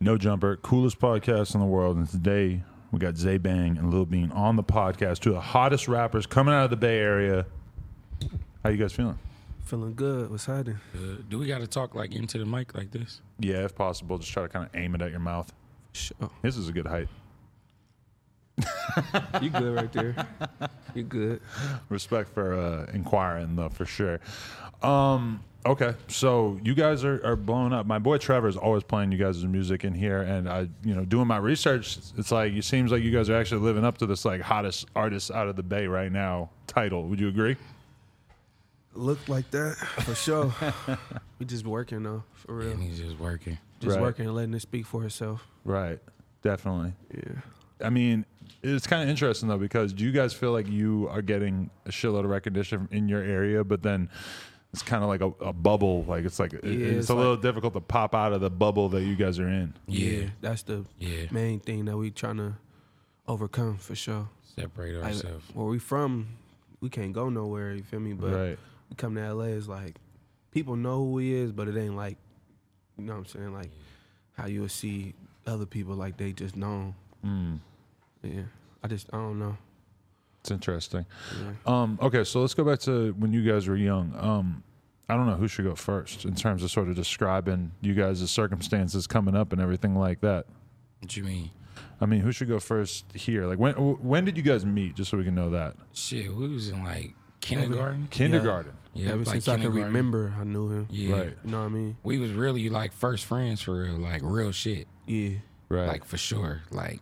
No Jumper, coolest podcast in the world. And today we got Zay Bang and Lil Bean on the podcast, two of the hottest rappers coming out of the Bay Area. How you guys feeling? Feeling good. What's happening? Uh, do we got to talk like into the mic like this? Yeah, if possible, just try to kind of aim it at your mouth. Sure. This is a good height. You good right there. You good. Respect for uh, inquiring, though, for sure. Um, okay, so you guys are, are blowing up. My boy Trevor is always playing you guys' music in here, and I, you know, doing my research, it's like it seems like you guys are actually living up to this like hottest artist out of the Bay right now title. Would you agree? Look like that for sure. we just working though, for real. And he's just working. Just Right. working and letting it speak for itself. Right, definitely. Yeah. I mean, it's kind of interesting though because do you guys feel like you are getting a shitload of recognition in your area, but then it's kind of like a, a bubble. Like it's like it- it's, it's a like- little difficult to pop out of the bubble that you guys are in. Yeah. That's the Yeah. main thing that we trying to overcome for sure. Separate Like, ourselves. where we from, we can't go nowhere, you feel me? But right. we come to LA it's like people know who he is, but it ain't like you know what I'm saying? Like how you'll see other people like they just know. Mm, Yeah. I just I don't know. it's interesting. Yeah. Um, okay, so let's go back to when you guys were young. Um, I don't know who should go first in terms of sort of describing you guys' circumstances coming up and everything like that. What do you mean? I mean, who should go first here? Like when when did you guys meet? Just so we can know that. Shit, we was in like kindergarten. Kindergarten. Yeah, Ever like since I can remember, I knew him. Yeah. Right. You know what I mean? We was really like first friends for real, like real shit. Yeah. Right. Like for sure. Like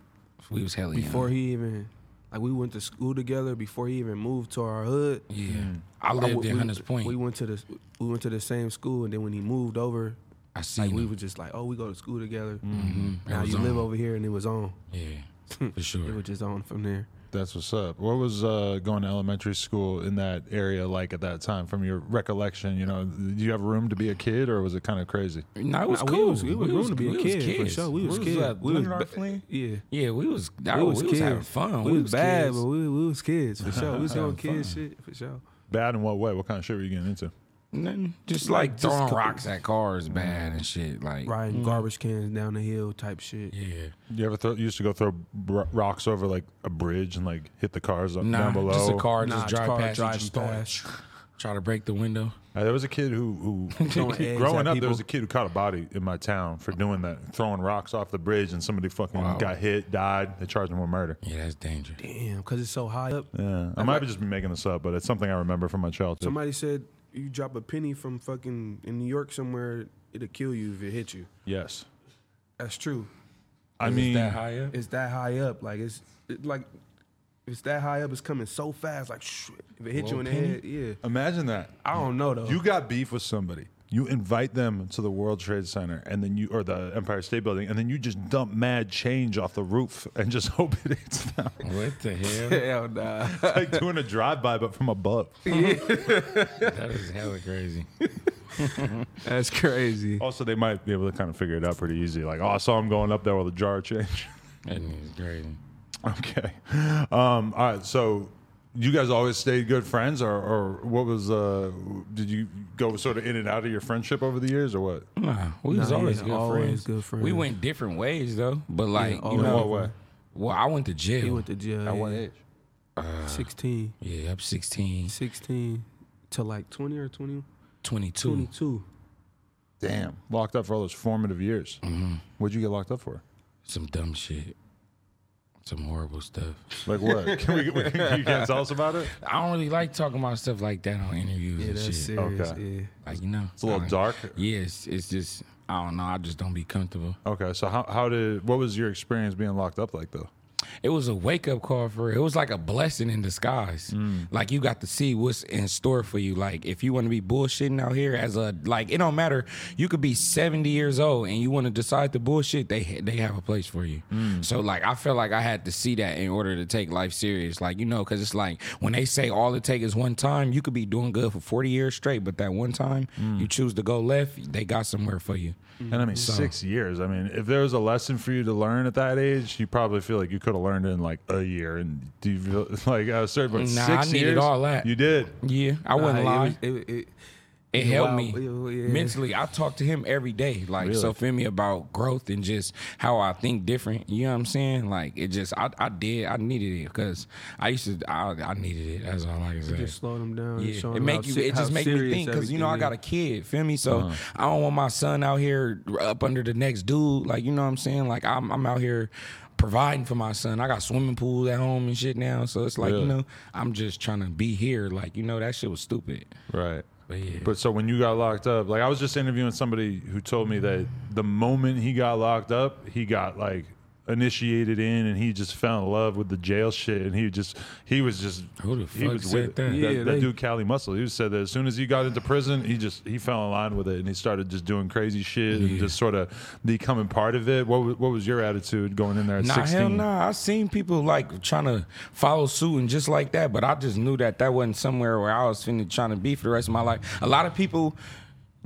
we was hella young. Before he even, like, we went to school together. Before he even moved to our hood. Yeah. Mm. I lived we- in we- Hunters Point. We went to the we went to the same school, and then when he moved over, I see. like we were just like, oh, we go to school together. Mhm. Now was you live over here, and it was on. Yeah. For sure. It was just on from there. That's what's up. What was uh, going to elementary school in that area like at that time? From your recollection, you know, did you have room to be a kid, or was it kind of crazy? No, it was Nah, we cool. was- we was room to be a we was kid, for kids. sure. We was kids. We was Leonard ba- Flynn. Yeah. Yeah, we was. We we was was, kids. having fun. We, was, bad, kids. but we, we was kids for sure. We was doing Having kid fun. shit for sure. Bad in what way? What kind of shit were you getting into? Nothing. Just Like, like, throwing co- rocks at cars, bad and shit. Like, Riding garbage cans down the hill type shit. yeah. You ever throw, used to go throw rocks over like a bridge and like hit the cars up Nah, down below? just a car Nah, just drive car past. you, driving just past. Try to break the window. Uh, there was a kid who, who growing at up, there was a kid who caught a body in my town for doing that, throwing rocks off the bridge, and somebody fucking Wow. got hit, died. They charged him with murder. Yeah, that's dangerous. Damn, because it's so high up. Yeah, I might just be making this up, but it's something I remember from my childhood. Somebody said you drop a penny from fucking in New York somewhere, it'll kill you if it hit you. yes, That's true. I Is mean, that high up? It's that high up. Like it's it, like if it's that high up, it's coming so fast. Like shh, if it hit you in the Little head, yeah. imagine that. I don't know though. You got beef with somebody. You invite them to the World Trade Center and then you or the Empire State Building and then you just dump mad change off the roof and just hope it hits them. What the hell? Hell nah. It's like doing a drive by but from above. that is hella crazy. That's crazy. Also, they might be able to kind of figure it out pretty easy. Like, oh, I saw him going up there with a jar of change. That is crazy. okay. Um, all right. So, you guys always stayed good friends, or, or what was? Uh, did you go sort of in and out of your friendship over the years, or what? Nah, we was Nah, always yeah, good always friends. good friends. We went different ways though, but like always you know, what way? well, I went to jail. He went to jail. At what yeah. age? 16. yeah, up 16, 16 to like 20 or 20, 22. 22. Damn. Locked up for all those formative years. What'd you get locked up for? Some dumb shit. Some horrible stuff. Like what? Can we? we can, you can't tell us about it. I don't really like talking about stuff like that on interviews Yeah, and that's shit. serious. Okay. Yeah. Like you know, It's a little like, dark. Yeah, it's, it's just I don't know. I just don't be comfortable. Okay. So how how did what was your experience being locked up like though? It was a wake up call for it. It was like a blessing in disguise. Mm. Like you got to see what's in store for you. Like if you want to be bullshitting out here as a like, it don't matter. You could be seventy years old and you want to decide to bullshit. They they have a place for you. Mm. So like I felt like I had to see that in order to take life serious. Like you know, because it's like when they say all it takes is one time, you could be doing good for forty years straight, but that one time mm. you choose to go left, they got somewhere for you. And I mean, mm-hmm. six years. I mean, if there was a lesson for you to learn at that age, you probably feel like you could have learned it in like a year. And do you feel like I was certain, but Nah, six I needed years, all that. You did. Yeah, I wouldn't Nah, lie. It, was- it, it, it helped me yeah. mentally. I talk to him every day, like Really? so. Feel me about growth and just how I think different. You know what I'm saying? Like it just, I, I did, I needed it because I used to, I, I needed it. That's all I can say. just slow them down. Yeah, it make you. It just make me think because you know I got a kid. Feel me? So Uh-huh. I don't want my son out here up under the next dude. Like you know what I'm saying? Like I'm, I'm out here providing for my son. I got swimming pools at home and shit now. So it's like Really? you know I'm just trying to be here. Like you know that shit was stupid. Right. But yeah. But so when you got locked up, like I was just interviewing somebody who told me that the moment he got locked up, he got like initiated in and he just fell in love with the jail shit and he just he was just Who the he fuck was said with that? that, Yeah, that they- dude Kali Muscle he said that as soon as he got into prison he just he fell in line with it and he started just doing crazy shit and just sort of becoming part of it what was, what was your attitude going in there at Nah, 16 hell nah. I seen people like trying to follow suit and just like that, but I just knew that that wasn't somewhere where I was finna trying to be for the rest of my life. A lot of people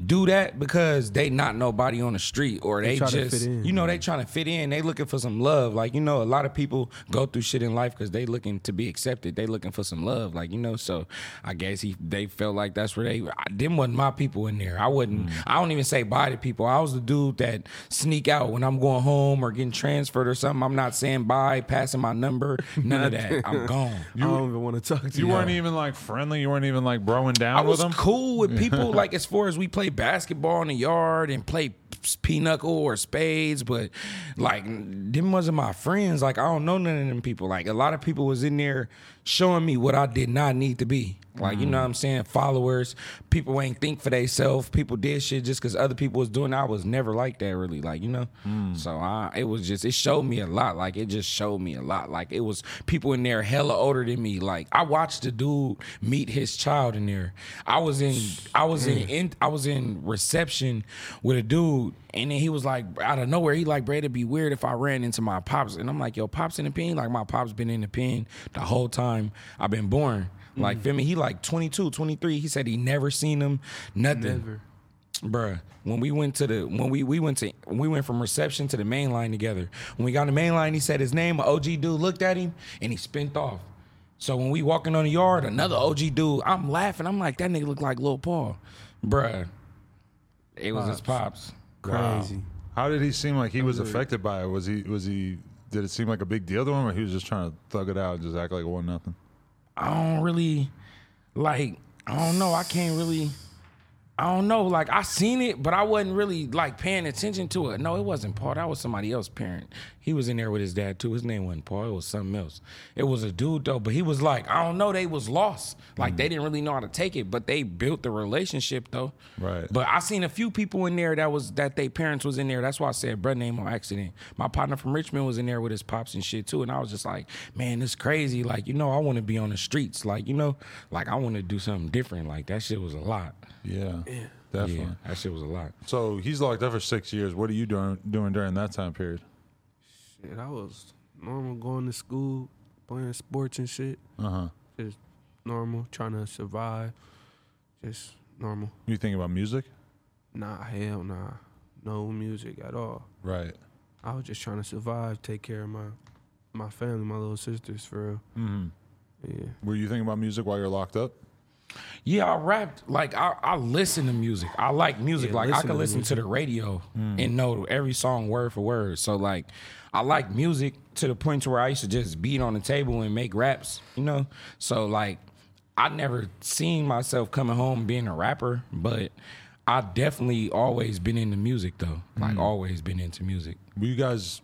do that because they not nobody on the street or they, try to just you know they trying to fit in. They looking for some love. Like you know a lot of people go through shit in life because they looking to be accepted. They looking for some love like you know so i guess he they felt like that's where they I, them wasn't my people in there. I wouldn't mm. i don't even say bye to people. I was the dude that sneak out when i'm going home or getting transferred or something. I'm not saying bye passing my number none of that. I'm gone. I don't even want to talk to you you. weren't even like friendly? You weren't even like broing down I with was him cool with people like as far as we play basketball in the yard and play pinochle or spades, but like them wasn't my friends. Like I don't know none of them people. Like a lot of people was in there showing me what I did not need to be. Like you know mm. what I'm saying? Followers, people ain't think for themselves. People did shit just because other people was doing. it. I was never like that really. Like you know, mm. so I it was just it showed me a lot. Like it just showed me a lot. Like it was people in there hella older than me. Like I watched the dude meet his child in there. I was in I was in, in I was in reception with a dude. And then he was like, out of nowhere, he like, bro, it'd be weird if I ran into my pops. And I'm like, yo, pops in the pen? Like, my pops been in the pen the whole time I've been born. Like, feel me? He like 22, 23. He said he never seen him, nothing. Never. Bruh, when we went to the when we we went to we went from reception to the main line together. When we got on the main line, he said his name. An OG dude looked at him and he spent off. So when we walking on the yard, another OG dude, I'm laughing. I'm like, that nigga look like Lil Paul, bruh. It was his pops. Crazy. How did he seem like he was affected by it? Was he was he did it seem like a big deal to him or he was just trying to thug it out and just act like it wasn't nothing? I don't really like. I don't know. I can't really. I don't know. Like I seen it, but I wasn't really like paying attention to it. No, it wasn't Paul. That was somebody else's parent. He was in there with his dad too. His name wasn't Paul. It was something else. It was a dude though, but he was like, I don't know. They was lost. Like they mm. didn't really know how to take it, but they built the relationship though. Right. But I seen a few people in there that was that they parents was in there. That's why I said brother name on accident. My partner from Richmond was in there with his pops and shit too. And I was just like, man, this crazy. Like, you know, I want to be on the streets. Like, you know, like I want to do something different. Like that shit was a lot. Yeah. Definitely. Yeah, that shit was a lot. So he's locked up for six years. What are you doing doing during that time period? Shit, I was normal going to school, playing sports and shit. Uh huh. Just normal, trying to survive. Just normal. You think about music? Nah, hell nah. No music at all. Right. I was just trying to survive, take care of my my family, my little sisters for real. Mm-hmm. Yeah. Were you thinking about music while you're locked up? Yeah, I rapped. Like I, I listen to music. I like music. Yeah, like I can to listen to the radio hmm. and know every song word for word. So like, I like music to the point to where I used to just beat on the table and make raps. You know. So like, I never seen myself coming home being a rapper, but I definitely always been into music though. Like hmm. always been into music. Were you guys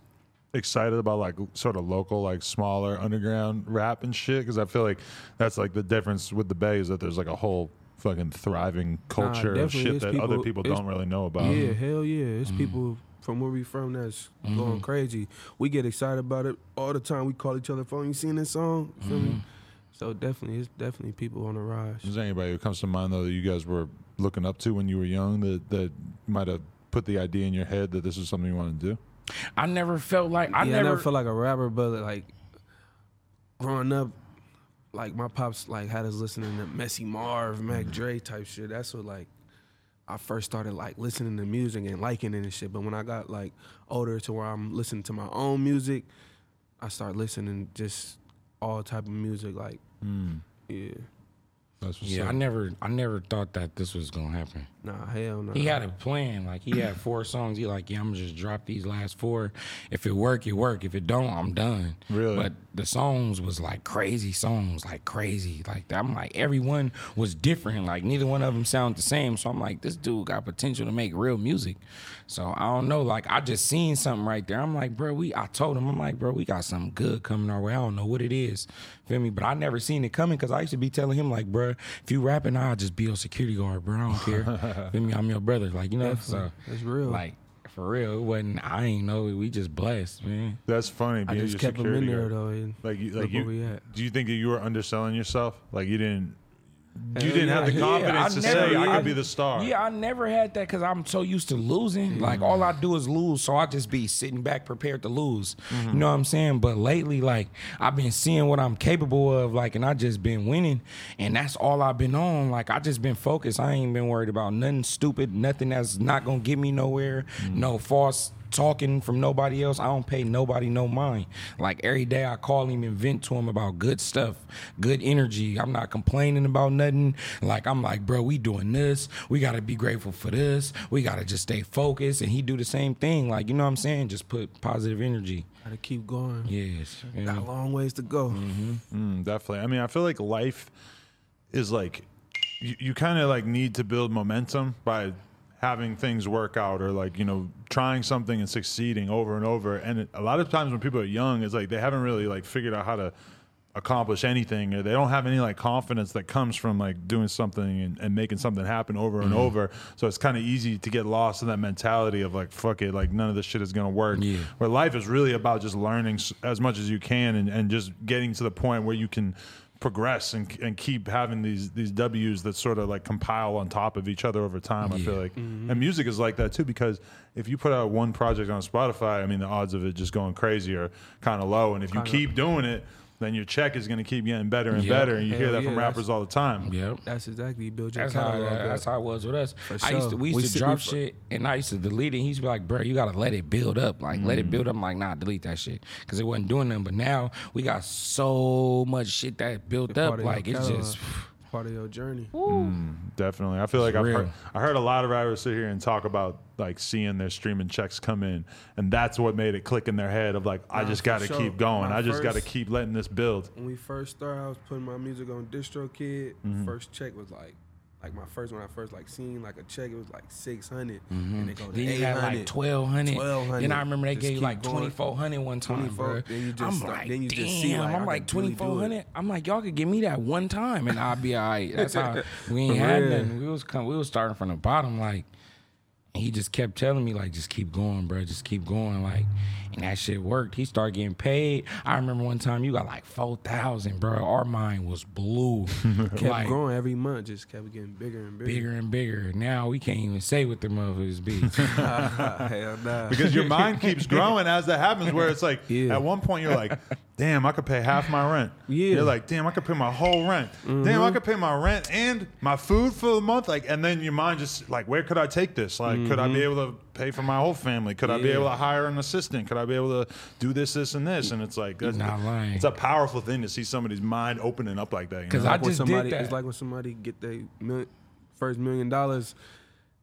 excited about like sort of local, like smaller underground rap and shit? Because I feel like that's like the difference with the Bay is that there's like a whole fucking thriving culture of shit that other people- people don't really know about. Yeah, hell yeah. It's people from where we from that's Mm-hmm. going crazy. We get excited about it all the time. We call each other phone. You seen this song? Feel Mm-hmm. me? So definitely, it's definitely people on the rise. Is there anybody who comes to mind though that you guys were looking up to when you were young that that might have put the idea in your head that this is something you want to do? I never felt like I yeah, I never. never felt like a rapper, but like growing up, like my pops like had us listening to Messy Marv, Mac mm-hmm. Dre type shit. That's what like I first started like listening to music and liking it and shit. But when I got like older to where I'm listening to my own music, I start listening just all type of music. Like, mm. yeah, That's what's yeah, up. I never, I never thought that this was gonna happen. Nah, hell no. He had a plan. Like he had four songs. He like, yeah, I'm gonna just drop these last four. If it work, it work. If it don't, I'm done. Really? But the songs was like crazy songs, like crazy. Like I'm like everyone was different. Like neither one of them sound the same. So I'm like, this dude got potential to make real music. So I don't know. Like I just seen something right there. I'm like, bro, we. I told him, I'm like, bro, we got something good coming our way. I don't know what it is. Feel me? But I never seen it coming because I used to be telling him like, bro, if you rapping, I'll just be a security guard, bro. I don't care. Feel me? I'm your brother. Like you know. So That's real. like for real, it wasn't. I ain't know. We just blessed, man. That's funny. I Being just your kept him in there though. Like you, like you. we at. Do you think that you were underselling yourself? Like you didn't. You didn't have the confidence to say I I- could be the star. Yeah, I never had that because I'm so used to losing. Mm-hmm. Like all I do is lose, so I just be sitting back prepared to lose. Mm-hmm. You know what I'm saying? But lately, like I've been seeing what I'm capable of, like, and I just been winning, and that's all I've been on. Like I just been focused. I ain't been worried about nothing stupid, nothing that's not gonna get me nowhere. Mm-hmm. No false talking from nobody else. I don't pay nobody no mind. Like every day I call him and vent to him about good stuff, good energy. I'm not complaining about nothing. Like I'm like, bro, we doing this. We gotta be grateful for this. We gotta just stay focused. And he do the same thing. Like, you know what I'm saying? Just put positive energy. Gotta keep going. Yes. you Got a long ways to go. Mm, definitely. I mean, I feel like life is like you, you kind of like need to build momentum by having things work out or like you know trying something and succeeding over and over. And it, a lot of times when people are young, it's like they haven't really like figured out how to accomplish anything or they don't have any like confidence that comes from like doing something and, and making something happen over and mm-hmm. over so it's kind of easy to get lost in that mentality of like fuck it like none of this shit is gonna work Yeah. where life is really about just learning as much as you can and, and just getting to the point where you can progress and, and keep having these these W's that sort of like compile on top of each other over time. I feel like, mm-hmm. and music is like that too because if you put out one project on Spotify, I mean the odds of it just going crazy are kind of low, and if you keep doing it, then your check is going to keep getting better and Yep. better, and you hear that yeah, from rappers all the time. Yep. That's exactly you build your That's how, catalog. up. that's how it was with us. For I used to, we used We to sit- drop we- shit, and I used to delete it. He used to be like, "Bro, you gotta let it build up. Like, let it mm. build up." I'm like, "Nah, delete that shit," because it wasn't doing nothing. But now we got so much shit that built Part up. Like, it's catalog. just part of your journey. Definitely, I feel like I've heard, I heard a lot of rappers sit here and talk about like seeing their streaming checks come in, and that's what made it click in their head of like, I just got to sure. keep going. My I just got to keep letting this build. When we first started, I was putting my music on DistroKid. Mm-hmm. First check was like, like my first when I first like seen like a check, it was like six mm-hmm. and they go to then you eight had like twelve hundred. 1200. Then I remember they Just gave you like twenty four hundred one time, 24, bro. then you just I'm like, then you damn. just see, like, I'm like twenty four hundred. I'm like, y'all could give me that one time, and I'll be all right. That's how we ain't had nothing. We was come, we was starting from the bottom, like. And he just kept telling me like, just keep going, bro. Just keep going, like. And that shit worked. He started getting paid. I remember one time you got like four thousand, bro. Our mind was blue, kept like growing every month, just kept getting bigger and bigger. bigger and bigger. Now we can't even say what the motherfuckers be. Hell nah. because your mind keeps growing as that happens. Where it's like, Yeah. at one point you're like, "Damn, I could pay half my rent." Yeah. Mm-hmm. You're like, "Damn, I could pay my whole rent." Damn, I could pay my rent and my food for the month. Like, and then your mind just like, "Where could I take this? Like, could I be able to pay for my whole family? Could I be Mm-hmm. Able to hire an assistant? Could I be able to do this, this, and this?" And it's like, that's, not lying. it's a powerful thing to see somebody's mind opening up like that. You 'Cause know? I like when just did that. It's like when somebody get their mil- first million dollars,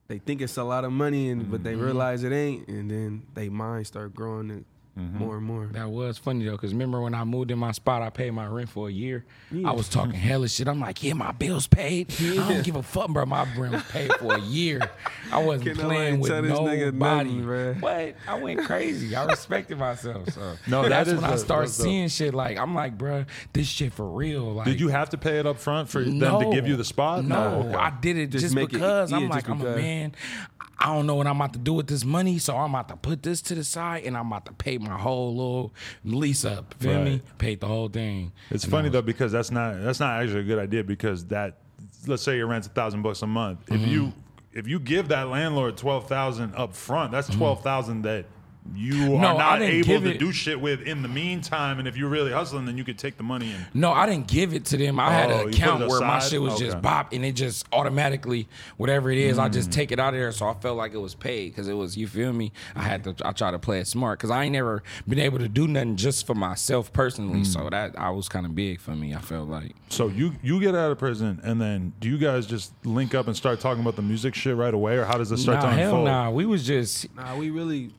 they think it's a lot of money, and but they Mm-hmm. realize it ain't, and then they mind start growing it Mm-hmm. more and more. That was funny though, cause remember when I moved in my spot, I paid my rent for a year. I was talking hella shit. I'm like, yeah, my bills paid. I don't give a fuck, bro. My rent was paid for a year. I wasn't Can't playing nobody with tell this nigga nobody. nothing, bruh. But I went crazy. I respected myself. So No, that that's is when I start started That's seeing shit. Like I'm like, bro, this shit for real. Like, Did you have to pay it up front for them to give you the spot? No, okay. I did it Just just, make it- because yeah, I'm just like, I'm a man. I don't know what I'm about to do with this money, so I'm about to put this to the side and I'm about to pay my whole little lease up. Feel me? Right. Paid the whole thing. It's And funny was- though because that's not that's not actually a good idea because that let's say your rent's a thousand bucks a month. If Mm-hmm. you if you give that landlord twelve thousand up front, that's twelve thousand that you. No, are not able to it- do shit with in the meantime. And if you're really hustling, then you could take the money and No, I didn't give it to them. I had Oh, an account where my shit was just Okay. bop, and it just automatically, whatever it is, I Mm. just take it out of there. So I felt like it was paid because it was. You feel me? I had to. I try to play it smart because I ain't never been able to do nothing just for myself personally. Mm. So that I was kind of big for me. I felt like. So you you get out of prison, and then do you guys just link up and start talking about the music shit right away, or how does this start Nah, to hell unfold? nah. We was just. Nah, we really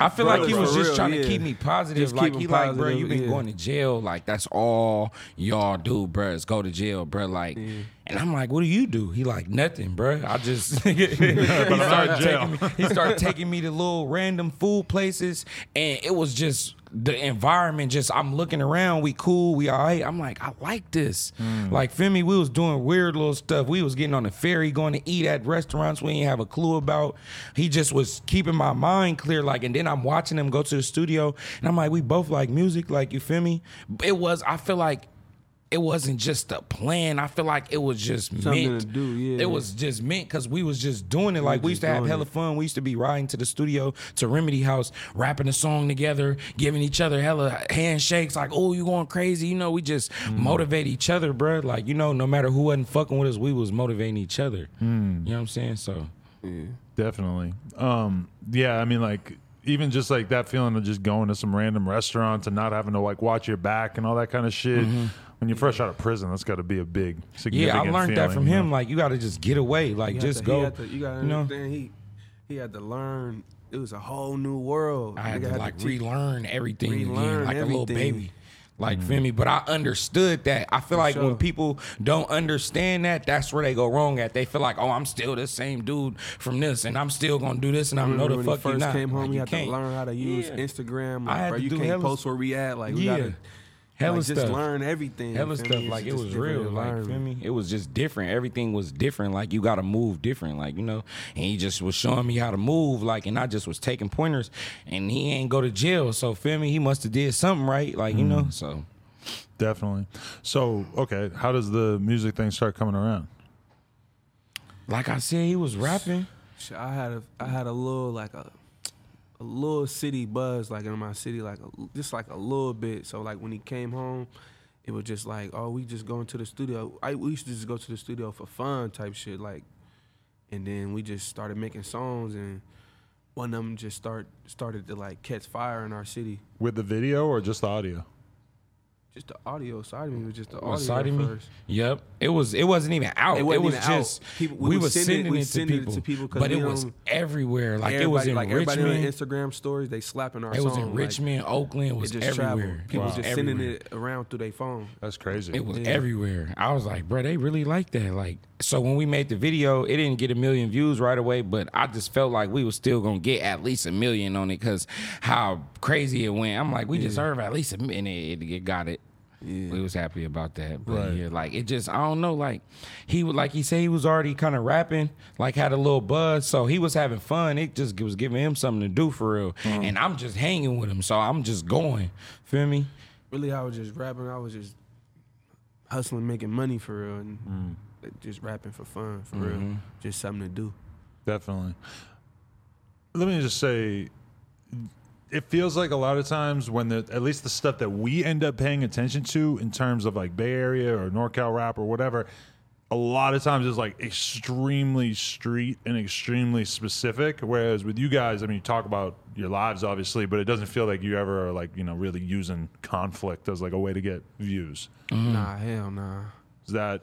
I feel Bro, like he was just real, trying to keep me positive. Just like he him like, bro, you been yeah. going to jail. Like that's all y'all do, bro. Is go to jail, bro. Like, and I'm like, what do you do? He like nothing, bro. I just he started taking me. He started taking me to little random food places, and it was just the environment. Just I'm looking around. We cool. We all right. I'm like, I like this. Hmm. Like, feel me? We was doing weird little stuff. We was getting on the ferry, going to eat at restaurants we didn't have a clue about. He just was keeping my mind clear. Like, and then I'm watching him go to the studio, and I'm like, we both like music. Like, you feel me? It was. I feel like. It wasn't just a plan. I feel like it was just Something meant. to do, yeah. It was just meant because we was just doing it. Like we used to have hella it. fun. We used to be riding to the studio to Remedy House, rapping a song together, giving each other hella handshakes. Like, oh, you going crazy? You know, we just Mm. motivate each other, bruh. Like, you know, no matter who wasn't fucking with us, we was motivating each other. Mm. You know what I'm saying? So Definitely. Um, yeah, I mean, like even just like that feeling of just going to some random restaurants and not having to like watch your back and all that kind of shit. When you're fresh out of prison, that's got to be a big, significant. Mm-hmm. yeah, I learned that from you him. know? Like, you got to just get away. Like, You had just to- go. He had to, you gotta you know? understand. He he had to learn. It was a whole new world. I had Nigga to like teach- relearn everything again, relearn like a little everything. baby. Like feel me, but I understood that. I feel like when sure. people don't understand that, that's where they go wrong at. They feel like, oh, I'm still the same dude from this, and I'm still gonna do this, and I'm no Remember the when fuck he first you not. came home, Like, he you had can't. to learn how to use Yeah. Instagram. I Like, had bro, to you do can't hella- post where we at. Like, we Yeah. gotta Hella like, just learn everything. Hella stuff me? Like it was real, like feel me. It was just different. Everything was different. Like you got to move different, like you know. And he just was showing me how to move, like, and I just was taking pointers. And he ain't go to jail, so feel me. He must have did something right, like you know. Mm. So Definitely. So, okay, how does the music thing start coming around? like I said, he was rapping. I had a I had a little like a a little city buzz like in my city like a, just like a little bit. So like when he came home, it was just like oh we just going to the studio. I we used to just go to the studio for fun type shit like, and then we just started making songs and one of them just start started to like catch fire in our city. With the video or just the audio? Just the audio side of me was just the was audio citing me. first. Yep, it was. It wasn't even out. It, It wasn't was even out. just People- we, we was was sending, sending- we it, to sending it people, to people 'cause but it was don't- everywhere. Like it was in like everybody on Richmond. Instagram stories, they slapping our It was song. in like, Richmond, Oakland. It it was just traveled. everywhere. People It was just sending it around through their phone. That's crazy. It was Yeah. everywhere. I was like, bro, they really like that. Like, so when we made the video, it didn't get a million views right away, but I just felt like we was still gonna get at least a million on it because how crazy it went. I'm like, we deserve at least a million. It, it got it. We was happy about that. But Right. yeah, like it just I don't know, like he would like he said he was already kind of rapping, like had a little buzz. So he was having fun. It just was giving him something to do for real. Mm. And I'm just hanging with him. So I'm just going. Feel me? Really, I was just rapping. I was just hustling, making money for real, and Mm. just rapping for fun, for Mm-hmm. real. Just something to do. Definitely. Let me just say, it feels like a lot of times when the at least the stuff that we end up paying attention to in terms of like Bay Area or NorCal rap or whatever, a lot of times is like extremely street and extremely specific. Whereas with you guys, I mean, you talk about your lives obviously, but it doesn't feel like you ever are like you know really using conflict as like a way to get views. Mm. Nah, hell nah. Is that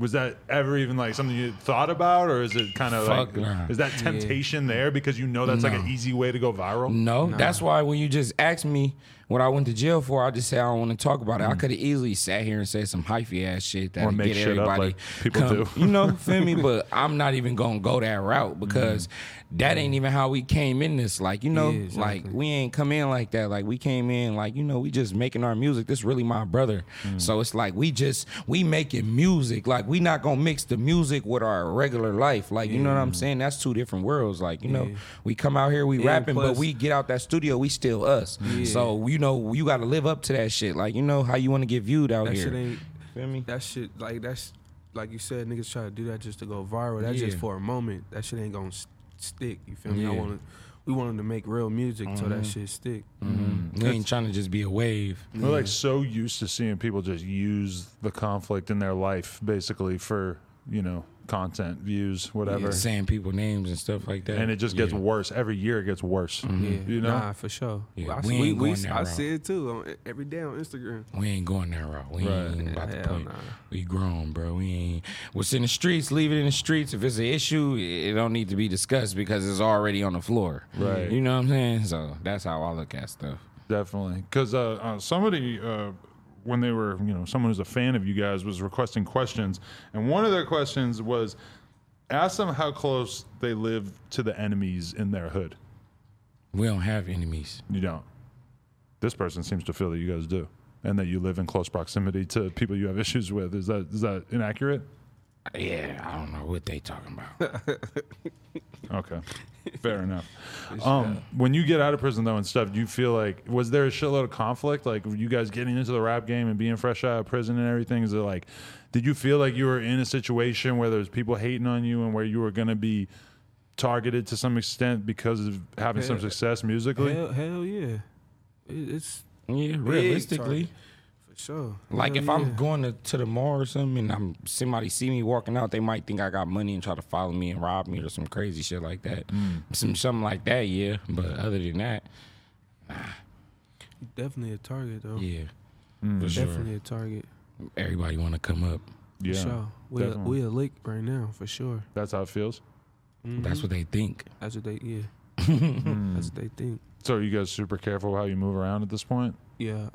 was that ever even like something you thought about, or is it kind of Fuck like nah. is that temptation there because you know that's like an easy way to go viral? No, that's why when you just asked me what I went to jail for, I just say I don't want to talk about it. I mm. could have easily sat here and said some hyphy ass shit that Or would make get shit everybody like people come- do. You know, feel me? But I'm not even gonna go that route mm. because that ain't even how we came in this. Like, you know, Yeah, exactly. like we ain't come in like that. Like we came in like, you know, we just making our music. This really my brother. Mm. So it's like we just we making music. Like we not gonna mix the music with our regular life. Like, you know what I'm saying? That's two different worlds. Like, you know, we come out here, we Yeah, rapping, but we get out that studio, we still us. So, you know, you gotta live up to that shit. Like, you know how you wanna get viewed out That here. shit ain't. Feel me? That shit like that's like you said. Niggas try to do that just to go viral. That's just for a moment. That shit ain't gonna s- stick. You feel me? I Yeah. Mm-hmm. want to. We wanted to make real music so that shit stick. We ain't trying to just be a wave. We're like so used to seeing people just use the conflict in their life basically for, you know, content, views, whatever. saying people names and stuff like that. And it just gets Yeah. worse. Every year it gets worse. Yeah, You know? nah, for sure. Yeah, I, we see- ain't we, we, I see it too on, every day on Instagram. We ain't going that route. We Right. ain't about to Hell play. nah. We grown, bro. We ain't. What's in the streets, leave it in the streets. If it's an issue, it it don't need to be discussed because it's already on the floor. Right. You know what I'm saying? So that's how I look at stuff. Definitely, because uh, uh, somebody uh, when they were, you know, someone who's a fan of you guys was requesting questions, and one of their questions was, ask them how close they live to the enemies in their hood. We don't have enemies. You don't. This person seems to feel that you guys do, and that you live in close proximity to people you have issues with. Is that is that inaccurate? Yeah, I don't know what they talking about. Okay, fair enough. Um, when you get out of prison though and stuff, do you feel like was there a shitload of conflict? Like were you guys getting into the rap game and being fresh out of prison and everything? Is it like, did you feel like you were in a situation where there's people hating on you and where you were gonna be targeted to some extent because of having some Hell- success musically? Hell, hell yeah, it, it's yeah, realistically. for sure. Like Hell if yeah. I'm going to, to the mall or something and I'm somebody see me walking out, they might think I got money and try to follow me and rob me or some crazy shit like that. Mm. Some something like that, yeah. But other than that, nah. definitely a target though. yeah, mm. for sure. Definitely a target. Everybody want to come up. yeah, For sure. We a, definitely. we a lick right now for sure. that's how it feels. Mm-hmm. That's what they think. That's what they yeah. Hmm. That's what they think. So are you guys super careful how you move around at this point? Yeah.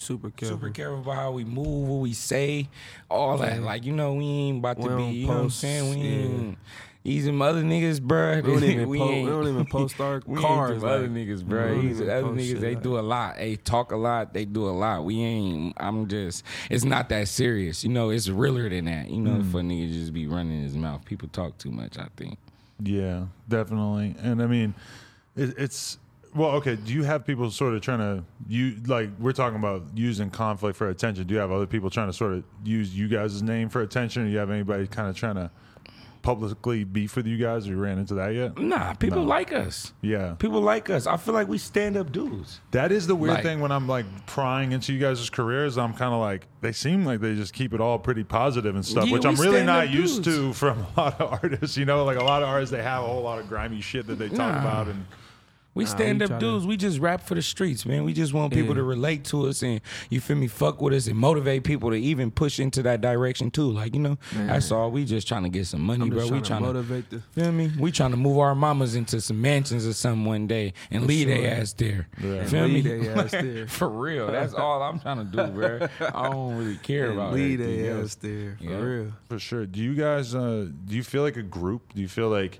Super careful. Super careful about how we move, what we say, all that. Like you know, we ain't about to We be. You know what I'm post, saying? We yeah. ain't. These them other niggas, bruh. We don't even we po- we don't even post our We cars, them other niggas, bro. These other niggas, they like- do a lot. They talk a lot. They do a lot. We ain't. I'm just. It's not that serious. You know, it's realer than that. You know, Hmm. for a nigga just be running his mouth. People talk too much. I think. Yeah, definitely. And I mean, it, it's well, okay. Do you have people sort of trying to you like we're talking about using conflict for attention? Do you have other people trying to sort of use you guys' name for attention? Or do you have anybody kind of trying to publicly beef with you guys? Or you ran into that yet? Nah, people No. like us. Yeah, People like us. I feel like we stand up dudes. that is the weird Like- thing when I'm like prying into you guys' careers. I'm kind of like they seem like they just keep it all pretty positive and stuff, Yeah, which we I'm really not used dudes. to from a lot of artists. You know, like a lot of artists, they have a whole lot of grimy shit that they talk Nah. about and. We stand we up tryna- dudes. We just rap for the streets, man. We just want people Yeah. to relate to us and you feel me, fuck with us and motivate people to even push into that direction too. Like you know, that's all. We just trying to get some money, I'm bro. just We trying to trying to motivate the feel me. We trying to move our mamas into some mansions or something one day and leave sure. their ass there. Yeah. Feel Leave me? their ass there. for real. That's all I'm trying to do, bro. I don't really care about lead everything their ass there for Yeah. real. For sure. Do you guys uh do you feel like a group? Do you feel like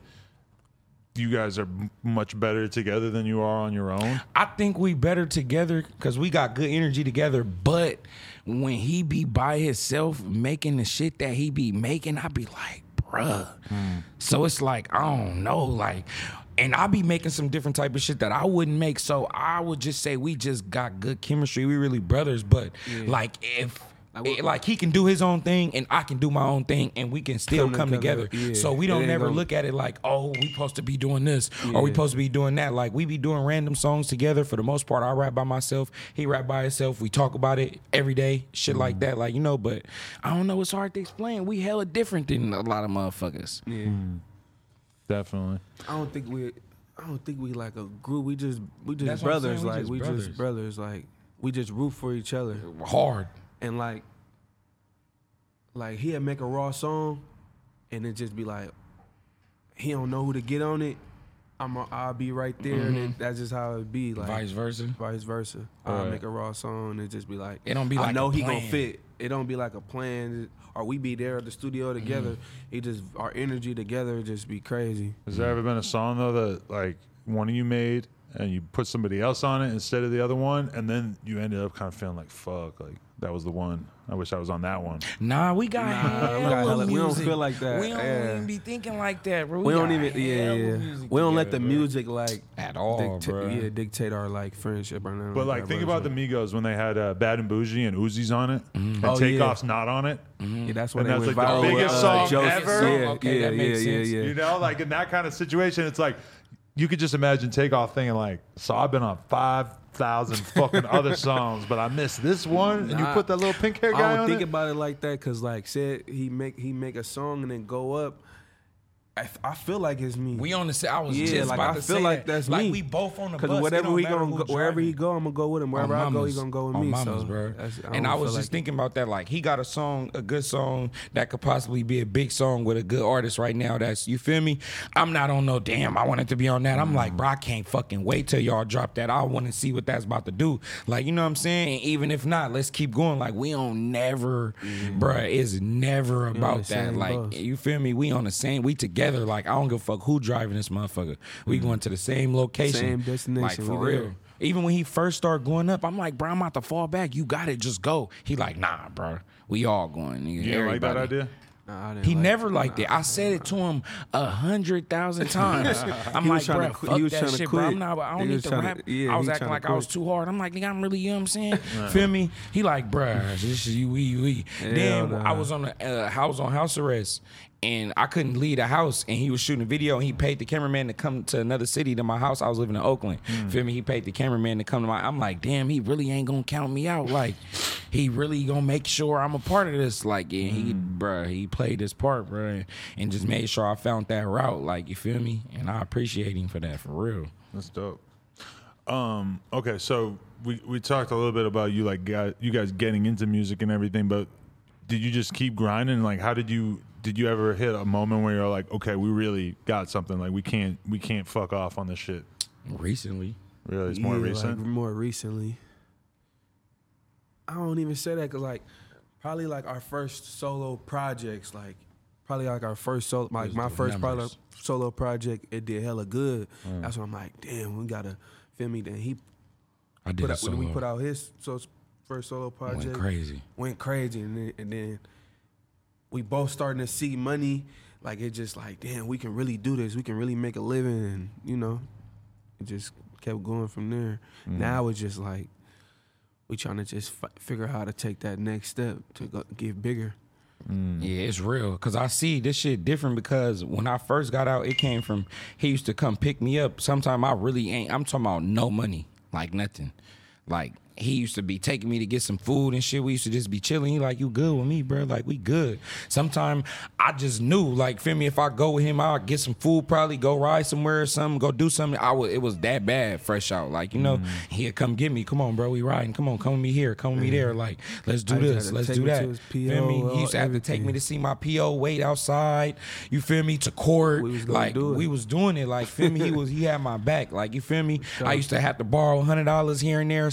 you guys are much better together than you are on your own? I think we better together because we got good energy together. But when he be by himself making the shit that he be making, I be like, bruh. Hmm. So it's like I don't know, like. And I be making some different type of shit that I wouldn't make. So I would just say we just got good chemistry. We really brothers. But like if Like, what- it- like he can do his own thing and I can do my own thing and we can still Come come, together, together. yeah. So we don't never gonna- look at it like, oh, we supposed to be doing this or we supposed to be doing that. Like we be doing random songs together. For the most part, I rap by myself. He rap by himself. We talk about it every day, shit Mm. like that. Like you know, but I don't know. It's hard to explain. We hella different than a lot of motherfuckers. Yeah. Definitely. I don't think we I don't think we like a group. We just we just That's brothers. we like just we brothers. just brothers. Like we just root for each other. Hard. And like like he'll make a raw song and it just be like he don't know who to get on it. I'm a, I'll be right there, and then that's just how it be. Like Vice versa. vice versa. I'll make a raw song and it just be like, It don't be like I like know a he gonna fit. It don't be like a plan, or we be there at the studio together. Mm-hmm. It just our energy together just be crazy. Has there ever been a song though that like one of you made and you put somebody else on it instead of the other one, and then you ended up kind of feeling like fuck, like that was the one. I wish I was on that one. Nah, we got Nah, hella we got hella- we don't feel like that, We don't yeah. even be thinking like that, bro. We, don't even, yeah, yeah. music We don't let the bro. music like At all, bro. yeah, dictate our like friendship or nothing. But like, that, think about the Migos when they had uh, Bad and Bougie and Uzi's on it, and Oh, yeah. Takeoff's not on it. Yeah, that's when And that's like the viral. with, biggest uh, song Joseph. ever? Yeah, Okay, yeah, that makes yeah, sense. yeah, yeah. You know, like in that kind of situation, it's like you could just imagine Takeoff thinking like, "So I've been on five thousand fucking other songs, but I missed this one." And you Nah, put that little pink hair guy I don't on think it. about it like that because, like, said he make he make a song and then go up. I, f- I feel like it's me. We on the. sa- I was yeah, just like about I to feel say like that. that's like me. we both on the bus. Because whatever we gonna go, wherever he go, I'm gonna go with him. Wherever On I go, he gonna go with me. mamas, so bro. that's- and I was like just thinking about that. Like he got a song, a good song that could possibly be a big song with a good artist right now. That's you feel me. I'm not on no damn. I wanted to be on that. I'm like, mm. bro, I can't fucking wait till y'all drop that. I want to see what that's about to do. Like you know what I'm saying. And even if not, let's keep going. Like we don't never, mm. bruh. It's never about that. Like bus. you feel me. We on the same. We together. Like I don't give a fuck who driving this motherfucker. We going to the same location, Same destination, Like for we real. there. Even when he first started going up, I'm like, bro, I'm about to fall back. You got it, just go. He like, nah, bro. We all going. Nigga. You didn't like that idea? Nah, I didn't He like never it. liked it. I said it to him a hundred thousand times. I'm He like, was trying bro, to quit- fuck he was that trying to shit, bro. quit. I'm not. I don't He need was to trying to- rap. yeah, I was acting like to I was too hard. I'm like, nigga, I'm really. You know what I'm saying? Feel me? He like, bruh, this is you, we, we. Then nah. I was on a, uh, house on house arrest. And I couldn't leave the house, and he was shooting a video, and he paid the cameraman to come to another city to my house. I was living in Oakland. Feel me? He paid the cameraman to come to my. I'm like, damn, he really ain't gonna count me out. Like, he really gonna make sure I'm a part of this. Like, and he, bruh, he played his part, bruh, and just made sure I found that route. Like, you feel me? And I appreciate him for that, for real. That's dope. Um, okay, so we, we talked a little bit about you like got, you guys getting into music and everything, but did you just keep grinding? Like, how did you did you ever hit a moment where you're like, okay, we really got something. Like, we can't we can't fuck off on this shit. Recently, Really, it's more Yeah, recent. Like, more recently. I don't even say that because like probably like our first solo projects, like probably like our first solo, like Was my first probably solo project, it did hella good. Mm. That's when I'm like, damn, we gotta feel me. Then he I did put a out, when we put out his so first solo project, Went crazy. went crazy, and then, and then we both starting to see money. Like it just like, damn, we can really do this. We can really make a living, and you know, it just kept going from there. Mm-hmm. Now it's just like we trying to just fi- figure out how to take that next step to go, get bigger. Mm. Yeah, it's real. Cause I see this shit different because when I first got out, it came from he used to come pick me up. Sometime I really ain't I'm talking about no money. Like nothing. Like he used to be taking me to get some food and shit. We used to just be chilling. He like, you good with me, bro? Like we good. Sometime I just knew, like, feel me, if I go with him, I'll get some food, probably go ride somewhere or something, go do something. I would it was that bad, fresh out. Like, you know, he'd come get me. Come on, bro, we riding. Come on, come with me here, come with me there. Like, let's do this. Let's do that. his feel me? PO, He used to have to take me to see my PO wait outside. You feel me? To court. We was like we was doing it. Like feel me? He was he had my back. Like you feel me? I used to have to borrow hundred dollars here and there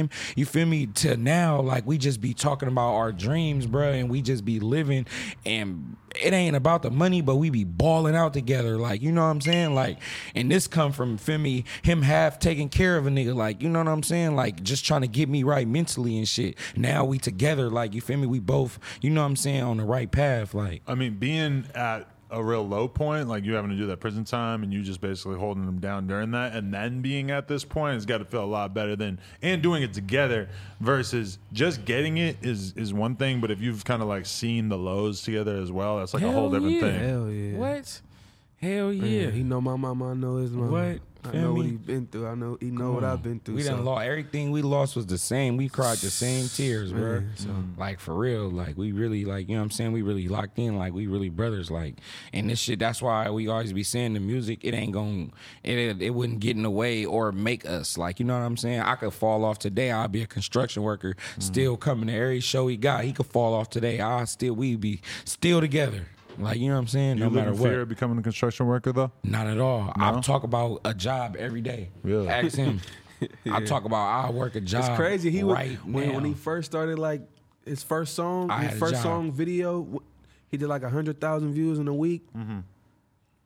sometime. You feel me? To now, like we just be talking about our dreams, bro, and we just be living and it ain't about the money, but we be balling out together. Like, you know what I'm saying? Like, and this come from feel me, him half taking care of a nigga. Like, you know what I'm saying? Like, just trying to get me right mentally and shit. Now we together, like, you feel me? We both, you know what I'm saying, on the right path. Like, I mean, being at a real low point, like you having to do that prison time and you just basically holding them down during that, and then being at this point, it's got to feel a lot better than and doing it together versus just getting it is is one thing, but if you've kind of like seen the lows together as well, that's like a whole different yeah. thing. Hell yeah. what? Hell Yeah, yeah. he know my mama. I know his mama. What? I Feel know what me? he been through. I know he know what I've been through. We done so. lost everything we lost was the same. We cried the same tears, bro. Man, so- mm. Like for real. Like we really like, you know what I'm saying? We really locked in, like we really brothers. Like and this shit, that's why we always be saying the music, it ain't going it it wouldn't get in the way or make us. Like, you know what I'm saying? I could fall off today. I'll be a construction worker, mm. still coming to every show he got. He could fall off today. I still we be still together. Like you know what I'm saying? You no matter in what. fear of becoming a construction worker though. Not at all. I talk about a job every day. Really? Ask him. I talk about I work a job. It's crazy. He right was when, when he first started like his first song, I his first song video. He did like a hundred thousand views in a week. Mm-hmm.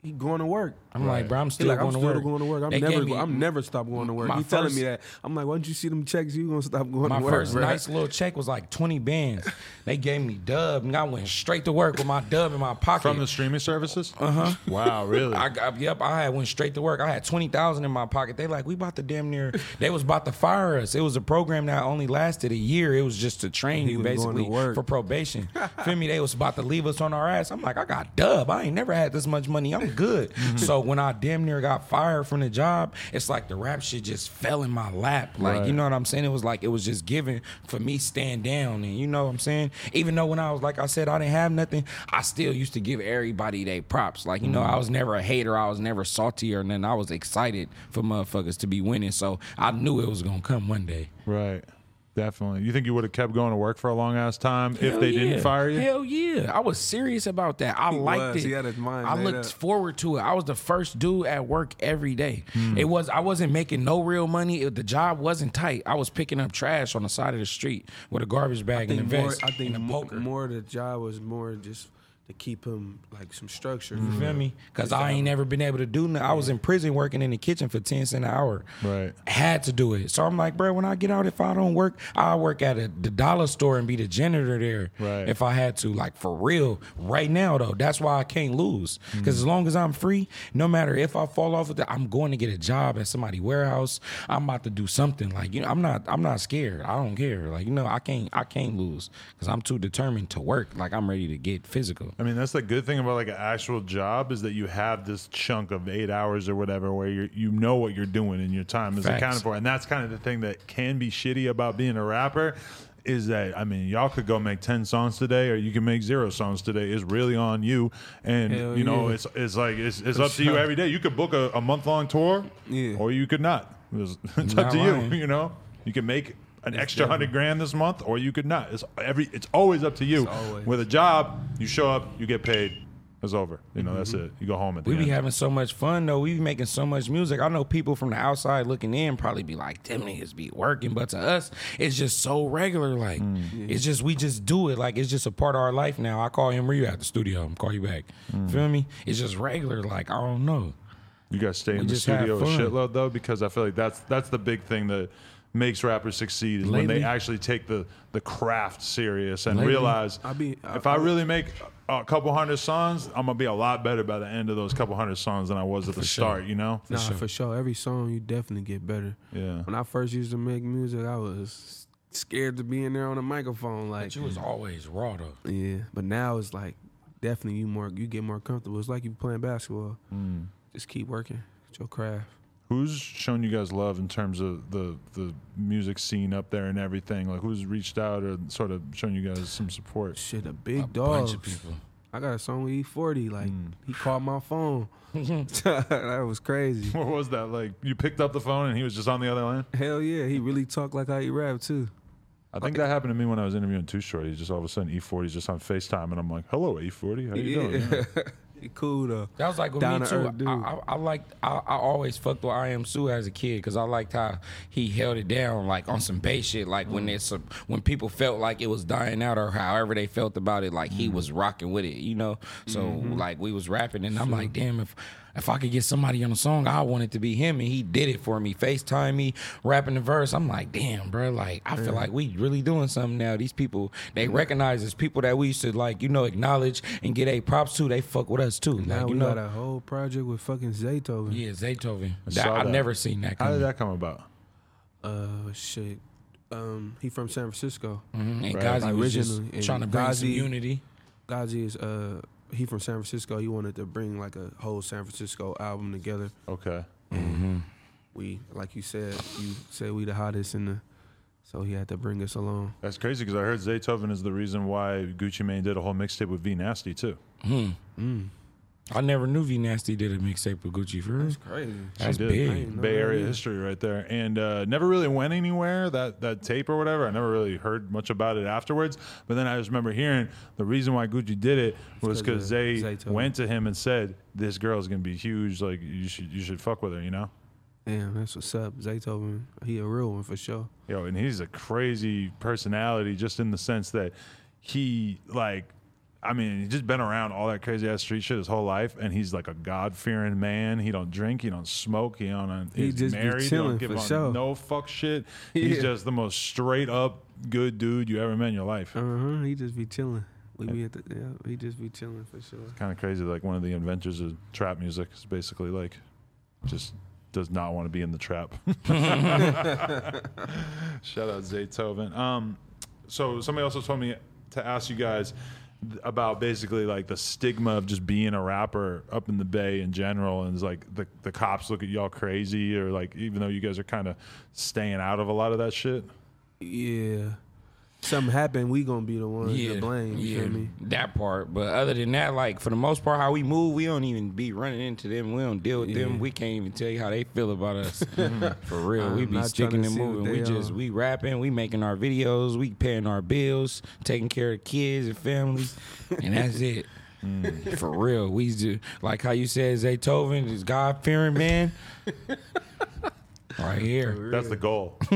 He going to work. I'm like, bro, I'm still like, going I'm to still work. going to work. I'm They never, gave go, me I'm never stop going to work. my He telling me that. I'm like, why don't you see them checks, you gonna stop going to work. My first bruh. nice little check was like 20 bands. They gave me dub, and I went straight to work with my dub in my pocket. From the streaming services? Uh huh. Wow, really? I got, yep, I went straight to work. I had twenty thousand in my pocket. They like, we about to damn near. They was about to fire us. It was a program that only lasted a year. It was just to train you was going to basically work. for probation. Feel me? They was about to leave us on our ass. I'm like, I got dub. I ain't never had this much money. I'm good. Mm-hmm. so when I damn near got fired from the job, it's like the rap shit just fell in my lap. Like Right. you know what I'm saying? It was like it was just given for me stand down, and you know what I'm saying. Even though when I was like I said I didn't have nothing, I still used to give everybody their props. Like you know, I was never a hater. I was never salty or nothing. I was excited for motherfuckers to be winning. So I knew it was gonna come one day. right. Definitely. You think you would have kept going to work for a long ass time if they yeah. didn't fire you? Hell yeah. I was serious about that. I He liked was. it. He had his mind I looked up. forward to it. I was the first dude at work every day. Hmm. It was I wasn't making no real money. It- the job wasn't tight. I was picking up trash on the side of the street with a garbage bag I and a think more. vest I think and a poker. more. The job was more just to keep him like some structure. You feel me? Because I ain't never been able to do nothing. I was in prison working in the kitchen for 10 cents an hour. Right. Had to do it. So I'm like, bro, when I get out, if I don't work, I'll work at a, the dollar store and be the janitor there. Right. If I had to. Like, for real. Right now, though, that's why I can't lose. Mm. Because as long as I'm free, no matter if I fall off with it, I'm going to get a job at somebody warehouse. I'm about to do something. Like, you know, I'm not I'm not scared. I don't care. Like, you know, I can't I can't lose. Because I'm too determined to work. Like, I'm ready to get physical. I mean, that's the good thing about like an actual job is that you have this chunk of eight hours or whatever where you you know what you're doing and your time is Facts. accounted for, and that's kind of the thing that can be shitty about being a rapper. Is that I mean, y'all could go make ten songs today, or you can make zero songs today. It's really on you, and Hell you know yeah. it's it's like it's, it's up to you every day. You could book a, a month long tour, Yeah. or you could not. It's, it's up to lying. you. You know, you can make an extra hundred grand this month, or you could not. It's every. It's always up to you. always. With a job, you show up, you get paid. It's over. You know, that's mm-hmm. it. You go home at the We end. be having so much fun though. We be making so much music. I know people from the outside looking in probably be like, "Them niggas be working," but to us, it's just so regular. Like, mm. it's just we just do it. Like it's just a part of our life now. I call him, "Where you at the studio?" I'm call you back. Mm. Feel me? It's just regular. Like I don't know. you guys stay in the just have studio a fun. shitload though, because I feel like that's that's the big thing that makes rappers succeed is when they actually take the the craft serious and Lately- realize I be- I- if I I- really make a couple hundred songs, I'm gonna be a lot better by the end of those couple hundred songs than I was at the sure. start. You know? Nah, for sure. Every song you definitely get better. Yeah. When I first used to make music, I was scared to be in there on a microphone. Like, But you was always raw though. yeah. But now it's like definitely you more you get more comfortable. It's like you playing basketball. Mm. Just keep working at your craft. Who's shown you guys love in terms of the the music scene up there and everything? Like who's reached out or sort of shown you guys some support? Shit, a big A dog. bunch of people. I got a song with E40. Like Mm. he called my phone. that was crazy. What was that like? You picked up the phone and he was just on the other line. Hell yeah, he really talked like how he rap too. I think that happened to me when I was interviewing Too Short. He's just all of a sudden E40's just on Facetime, and I'm like, "Hello, E40, how you doing?" Yeah. he cool though. That was like with Down me to too. earth dude. I, I, I liked. I, I always fucked with Iamsu as a kid because I liked how he held it down, like on some bass shit. Like when mm. it's a, when people felt like it was dying out or however they felt about it, like he mm. was rocking with it, you know. So mm-hmm. like we was rapping, and I'm like, damn, if if I could get somebody on a song, I want it to be him, and he did it for me. Facetime me, rapping the verse. I'm like, damn, bro. Like I feel like we really doing something now. These people they recognize as people that we used to like, you know, acknowledge and get a props to. They fuck with us too. Now like you we know. got a whole project with fucking Zaytoven. Yeah, Zaytoven. That, I've that. never seen that How did that come about? Uh, shit. Um, he from San Francisco. Mhm. And Right. Ghazi was just Originally, and trying to bring some unity. Ghazi is uh, he from San Francisco. He wanted to bring like a whole San Francisco album together. Okay, mm-hmm. We, like you said, you said we the hottest in the, so he had to bring us along. that's crazy because I heard Zaytoven is the reason why Gucci Mane did a whole mixtape with V Nasty too. Hmm. Mm. I never knew V Nasty did a mixtape with Gucci for That's Crazy. That's big. I ain't know Bay Area either. history right there, and uh, never really went anywhere. That that tape or whatever, I never really heard much about it afterwards. But then I just remember hearing the reason why Gucci did it was because they Zaytoven. went to him and said, "This girl's gonna be huge. Like you should you should fuck with her." You know. Damn, that's what's up. Zaytoven, he a real one for sure. Yo, and he's a crazy personality just in the sense that he like I mean, he's just been around all that crazy ass street shit his whole life, and he's like a God fearing man. He don't drink, he don't smoke, he don't. He he's just married. he don't give for sure. no fuck shit. He's Yeah. just the most straight up good dude you ever met in your life. Uh huh. He just be chilling. We be at the yeah. He just be chilling for sure. Kind of crazy. Like one of the inventors of trap music is basically like just does not want to be in the trap. Shout out Zaytoven. Um, so somebody also told me to ask you guys about basically like the stigma of just being a rapper up in the Bay in general, and it's like the the cops look at y'all crazy, or like even though you guys are kind of staying out of a lot of that shit. Yeah. Something happened, we gonna be the ones to blame. You yeah, feel me? that part. But other than that, like for the most part, how we move, we don't even be running into them. We don't deal with Yeah. them. We can't even tell you how they feel about us. for real, we I'm be sticking and moving. We just we rapping, we making our videos, we paying our bills, taking care of kids and families, and that's it. Mm. For real, we do like how you said Zaytoven is God fearing man. Right here, That's the goal.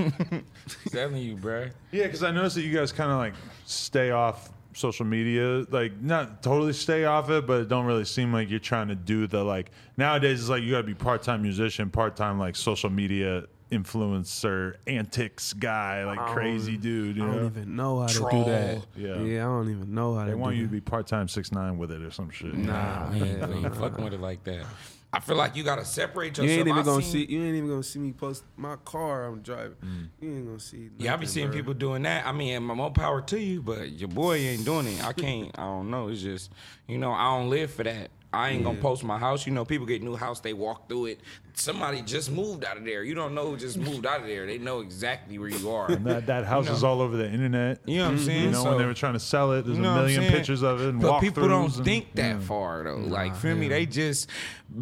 telling you, bruh. Yeah, because I noticed that you guys kind of like stay off social media, like not totally stay off it, but it don't really seem like you're trying to do the like nowadays. It's like you got to be part time musician, part time like social media influencer, antics guy, like I crazy don't- dude. You I know, don't even know how to do that. Yeah. yeah, I don't even know how they to. want do you to be part time six nine with it or some shit. Nah, we ain't, we ain't fucking with it like that. I feel like you gotta separate You yourself. ain't even I gonna seen- see. You ain't even gonna see me post my car I'm driving. Mm. You ain't gonna see. Yeah, I be seeing bro. people doing that. I mean, my more power to you, but your boy ain't doing it. I can't. I don't know. It's just, you know, I don't live for that. I ain't gonna post my house. You know, people get new house, they walk through it. Somebody just moved out of there. You don't know who just moved out of there. They know exactly where you are. And that that house You know. is all over the internet. You know what I'm saying? You know, So- when they were trying to sell it, there's You know a million pictures of it and But people don't and- think that yeah. far though. like, feel me? They just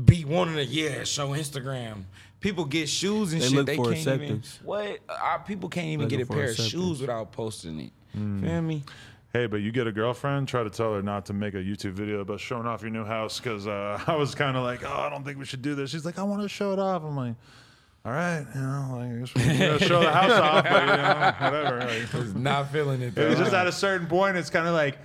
be wanting to yeah show Instagram. People get shoes and They shit. look they for can't even. acceptance. What? Uh, people can't even Looking get a for pair of shoes without posting it. Mm. Feel me? Hey, but you get a girlfriend, try to tell her not to make a YouTube video about showing off your new house because uh, I was kind of like, oh, I don't think we should do this. She's like, I want to show it off. I'm like, all right, you know, like, I guess we're gonna show the house off, but you know, whatever. Like, Not feeling it. it was just at a certain point, it's kind of like,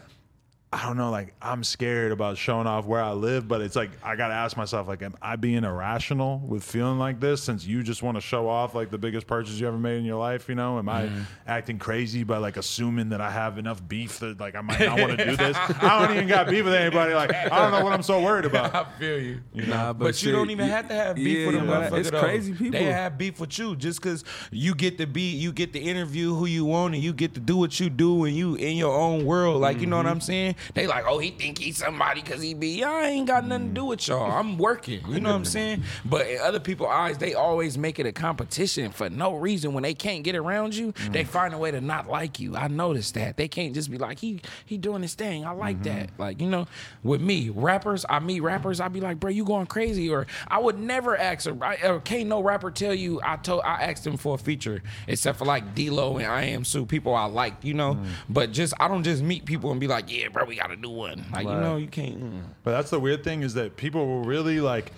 I don't know, like I'm scared about showing off where I live, but it's like I gotta ask myself, like, am I being irrational with feeling like this since you just want to show off like the biggest purchase you ever made in your life? You know, am I Mm-hmm. acting crazy by like assuming that I have enough beef that like I might not want to do this? I don't even got beef with anybody. Like I don't know what I'm so worried about. I feel you. You Nah, But, you shit, don't even have to have beef yeah, with them you gotta- It's though. crazy people. They have beef with you just because you get to be, you get to interview who you want, and you get to do what you do, and you in your own world. Like you know what Mm-hmm. I'm saying? They like, oh, he think he's somebody because he be. I ain't got nothing to do with y'all. I'm working. You know what I'm saying? But in other people's eyes, they always make it a competition for no reason. When they can't get around you, Mm. they find a way to not like you. I noticed that they can't just be like, he he doing his thing. I like Mm-hmm. that. Like you know, with me rappers, I meet rappers. I be like, bro, you going crazy? Or I would never ask a I- or can't no rapper tell you I told I asked him for a feature except for like D-Lo and Iamsu, people I like, you know. Mm. But just I don't just meet people and be like, yeah, bro, we got to do one. Like you Right. know, you can't. mm. But that's the weird thing is that people will really like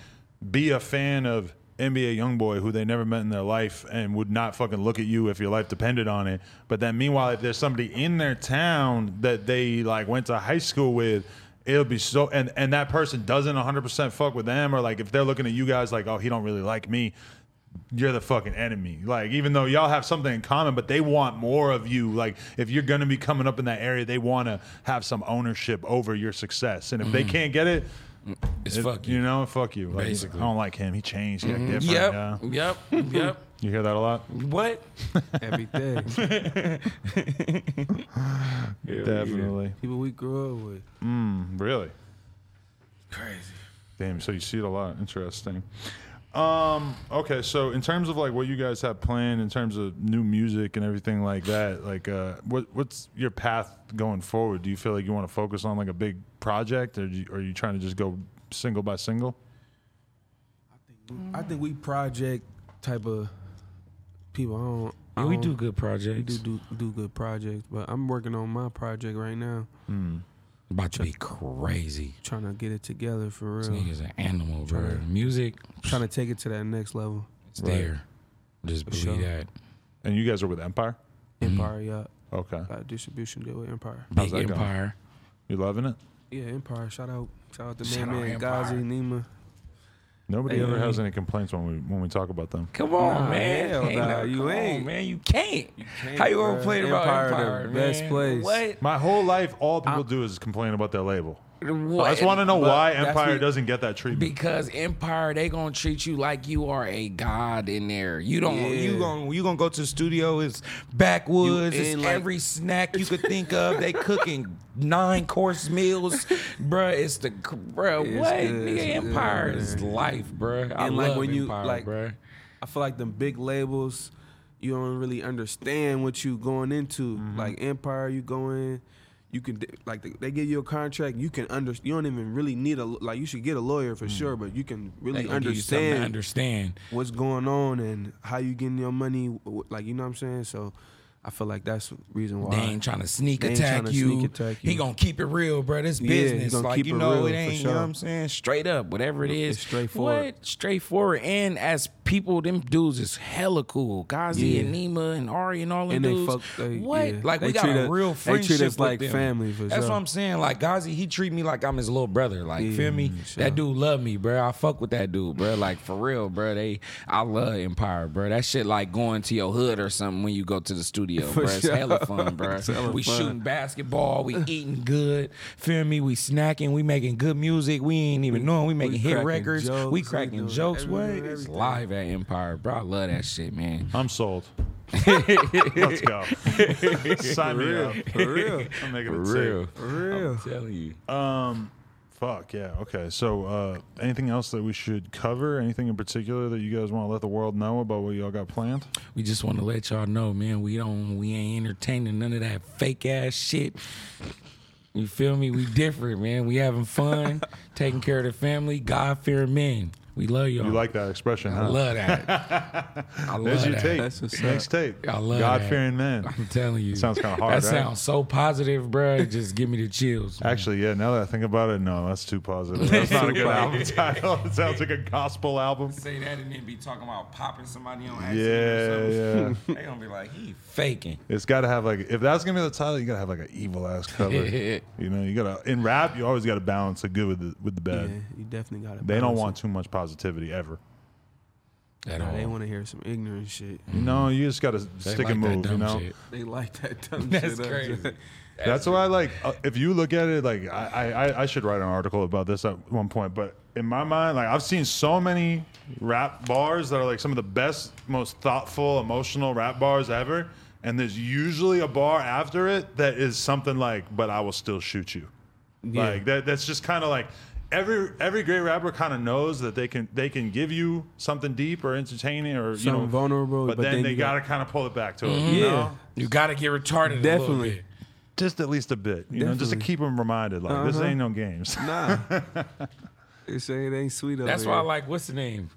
be a fan of NBA YoungBoy who they never met in their life and would not fucking look at you if your life depended on it. But then meanwhile, if there's somebody in their town that they like went to high school with, it'll be so and and that person doesn't 100% fuck with them or like if they're looking at you guys like, "Oh, he don't really like me." You're the fucking enemy. Like, even though y'all have something in common, but they want more of you. Like, if you're gonna be coming up in that area, they want to have some ownership over your success. And if they mm. can't get it, mm, It's it- fuck you. You know, fuck you. Like, Basically. I don't like him. He changed. He act mm-hmm. different. Yep, yeah. yep, yep. You hear that a lot? What? Everything. Definitely. people we grew up with. Mm, really? Crazy. Damn. So you see it a lot. Interesting. Um. Okay. So in terms of like what you guys have planned in terms of new music and everything like that, like uh, what what's your path going forward? Do you feel like you want to focus on like a big project, or, do you, or are you trying to just go single by single? I think we project type of people. I don't. I Yeah, we don't- do good projects. We do do do good projects, but I'm working on my project right now, About to be crazy. trying to get it together for This real. nigga's an animal, bro. Tryna- Music, Trying to take it to that next level. it's there. Just For believe sure. that. And you guys are with Empire? Empire, mm-hmm. yeah. Okay. Got distribution deal with Empire. How's Big that going? Empire. You loving it? Yeah, Empire. Shout out, shout out to Shout man, out man, Empire. Ghazi, Nima. Nobody Hey, ever has any complaints when we when we talk about them. Come on, Nah, man. hell Ain't nah, no- you come on, ain't. man. You can't. can't, How you gonna bruh. play about Empire the Empire? best man? place. What? My whole life, all people do is complain about their label. What? I just want to know why Empire doesn't get that treatment. Because Empire, they gonna treat you like you are a god in there. You don't. You gonna you gonna go to the studio. It's backwoods. You It's like- every snack you could think of. They cooking nine course meals, bruh. It's the bruh. It's what good, nigga? it's good, Empire is life, bruh. I And, love like, when you, like, bruh. I feel like them big labels, you don't really understand what you going into. Mm-hmm. Like Empire, you going in, you can like they- give you a contract. You can under. You don't even really need a like. You should get a lawyer for mm. sure, but you can really gonna give you something to understand understand. what's going on and how you getting your money. Like you know what I'm saying. So I feel like that's the reason why. They ain't trying to sneak They attack tryna you. sneak attack He gonna keep it real, bro. This Yeah, business, like you know, it ain't. You know what I'm saying? Straight up, whatever it is. It's straightforward. What? Straightforward. And as people, them dudes is hella cool. Ghazi Yeah. and Nima and Ari and all them And they dudes. fuck- they- what? yeah. Like we got a real they treat friendship us like them. family, for That's sure. what I'm saying. Like Ghazi, he treat me like I'm his little brother. Like feel me? sure. That dude love me, bro. I fuck with that dude, bro. Like for real, bro. They, I love Empire, bro. That shit like going to your hood or something when you go to the studio, For bro. It's sure. hella fun, bro. It's hella we fun. shooting basketball. We eating good. Feel me? We snacking. We making good music. We ain't even knowing. We making hit records. jokes, we we cracking doing jokes. What? It's live at Empire, bro. I love that shit, man. I'm sold. Let's go. Sign me up. For real. I'm making For it real. sick. For real. I'm telling you. Um, fuck yeah. Okay. So, uh, anything else that we should cover? Anything in particular that you guys want to let the world know about what y'all got planned? We just want to let y'all know, man. We don't. We ain't entertaining none of that fake ass shit. You feel me? We different, man. We having fun, taking care of the family, God fearing men. We love y'all. You like that expression, I huh? love that. I love There's your that. tape. That's what's Next tape. I love God that. fearing man. I'm telling you. Sounds kinda hard, That right? sounds so positive, bro. It just give me the chills. man. Actually, yeah. Now that I think about it, no, that's too positive. That's not a good album title. It sounds like a gospel album. say that and then be talking about popping somebody on Yeah, yeah. They gonna be like, he faking. It's got to have like if that's gonna be the title, you gotta have like an evil ass cover. you know, you gotta in rap, you always gotta balance the good with the with the Yeah, bad. you definitely got to. They don't want too much positivity ever. At all. they want to hear some ignorant shit. You know, you just gotta stick like and move. You know, shit. They like that dumb That's shit. crazy. That's why, I like, uh, if you look at it, like, I, I, I should write an article about this at one point. But in my mind, like, I've seen so many rap bars that are like some of the best, most thoughtful, emotional rap bars ever. And there's usually a bar after it that is something like, "But I will still shoot you." Yeah. Like that. That's just kind of like every every great rapper kind of knows that they can they can give you something deep or entertaining or you Something know vulnerable, but, but then, then they you gotta got- kind of pull it back to it. Mm-hmm. You Yeah. know? You gotta get retarded a little Definitely. bit. just at least a bit, you know, just to Definitely. keep them reminded, like this Uh-huh. ain't no games. Nah. they say it ain't sweet over That's here. why I like what's the name?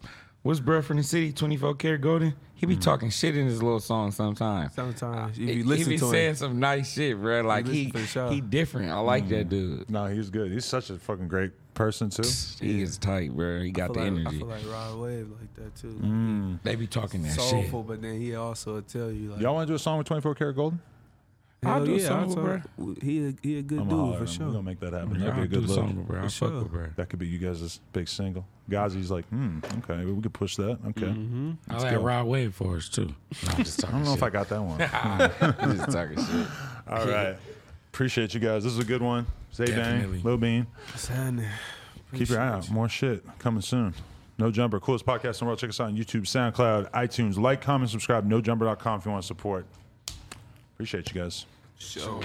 What's bruh from the city? Twenty four karat golden. He be mm. talking shit in his little song sometimes. Sometimes if He- you he be to saying him, some nice shit, bro. Like he listen for sure. he different. I like that mm. dude. no, he's good. He's such a fucking great person too. He is tight, bro. He got the like, I energy. feel like Rod Wave like that too. Mm. They be talking that Soulful, but then he also will tell you like, Y'all want to do a song with 24kGoldn? hell I'll do a song I'll with talk- He a, he a good I'm dude for sure. We're gonna make that happen. shit. That'd be a I'll good do look. something, bro. I'll For fuck with sure. bro. That could be you guys' big single. Ghazi's like, hmm, okay, we could push that. Okay. Mm-hmm. I like go. Rod Wave for us too. No, I'm just I don't know shit. if I got that one. Just talking shit. All right. Appreciate you guys. This is a good one. Zay Bang, Definitely. Lil Bean. What's happening? Keep your eye out. More shit coming soon. No Jumper, coolest podcast in the world. Check us out on YouTube, SoundCloud, iTunes. Like, comment, subscribe. NoJumper.com if you want to support. Appreciate you guys. you. Show.